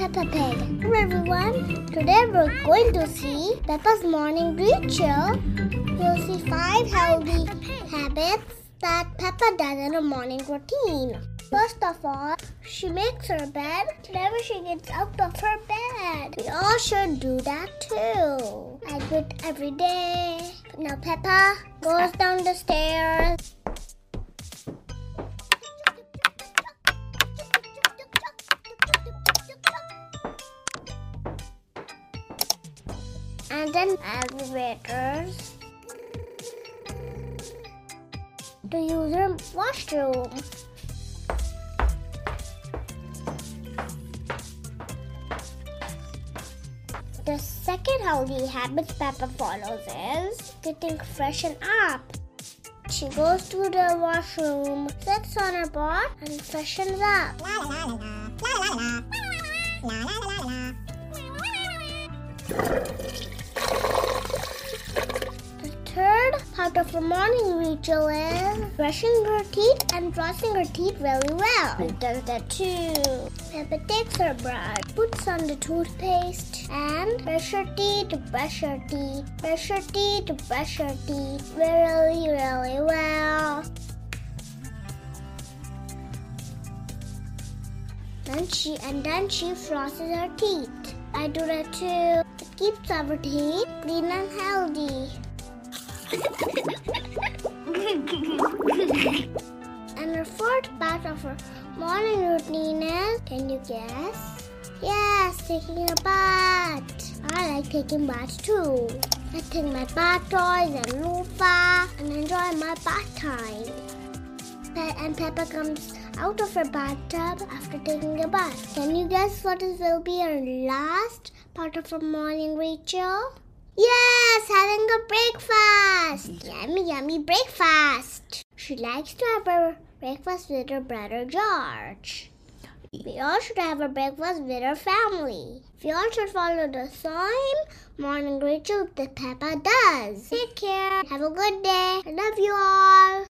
Peppa Pig. Hello everyone. Today we're going to see Peppa's morning ritual. We'll see five healthy habits that Peppa does in her morning routine. First of all, she makes her bed whenever she gets out of her bed. We all should do that too. I do it every day. Now Peppa goes down the stairs. And then elevators to use her washroom. The second healthy habit Peppa follows is getting freshen up. She goes to the washroom, sits on her butt, and freshens up. The of her morning ritual is brushing her teeth and flossing her teeth really well. She does that too. Peppa takes her brush, puts on the toothpaste, and brush her teeth, brush her teeth, brush her teeth, brush her teeth really, really well. Then she and then she flosses her teeth. I do that too. It keeps our teeth clean and healthy. and the fourth part of her morning routine is can you guess? Yes, taking a bath. I like taking baths too. I take my bath toys and loofah and enjoy my bath time. Pe- and Peppa comes out of her bathtub after taking a bath. Can you guess what is will be her last part of her morning ritual? Yes, having a breakfast. Yummy, yummy breakfast. She likes to have her breakfast with her brother George. We all should have a breakfast with our family. We all should follow the same morning ritual that Peppa does. Take care. Have a good day. I love you all.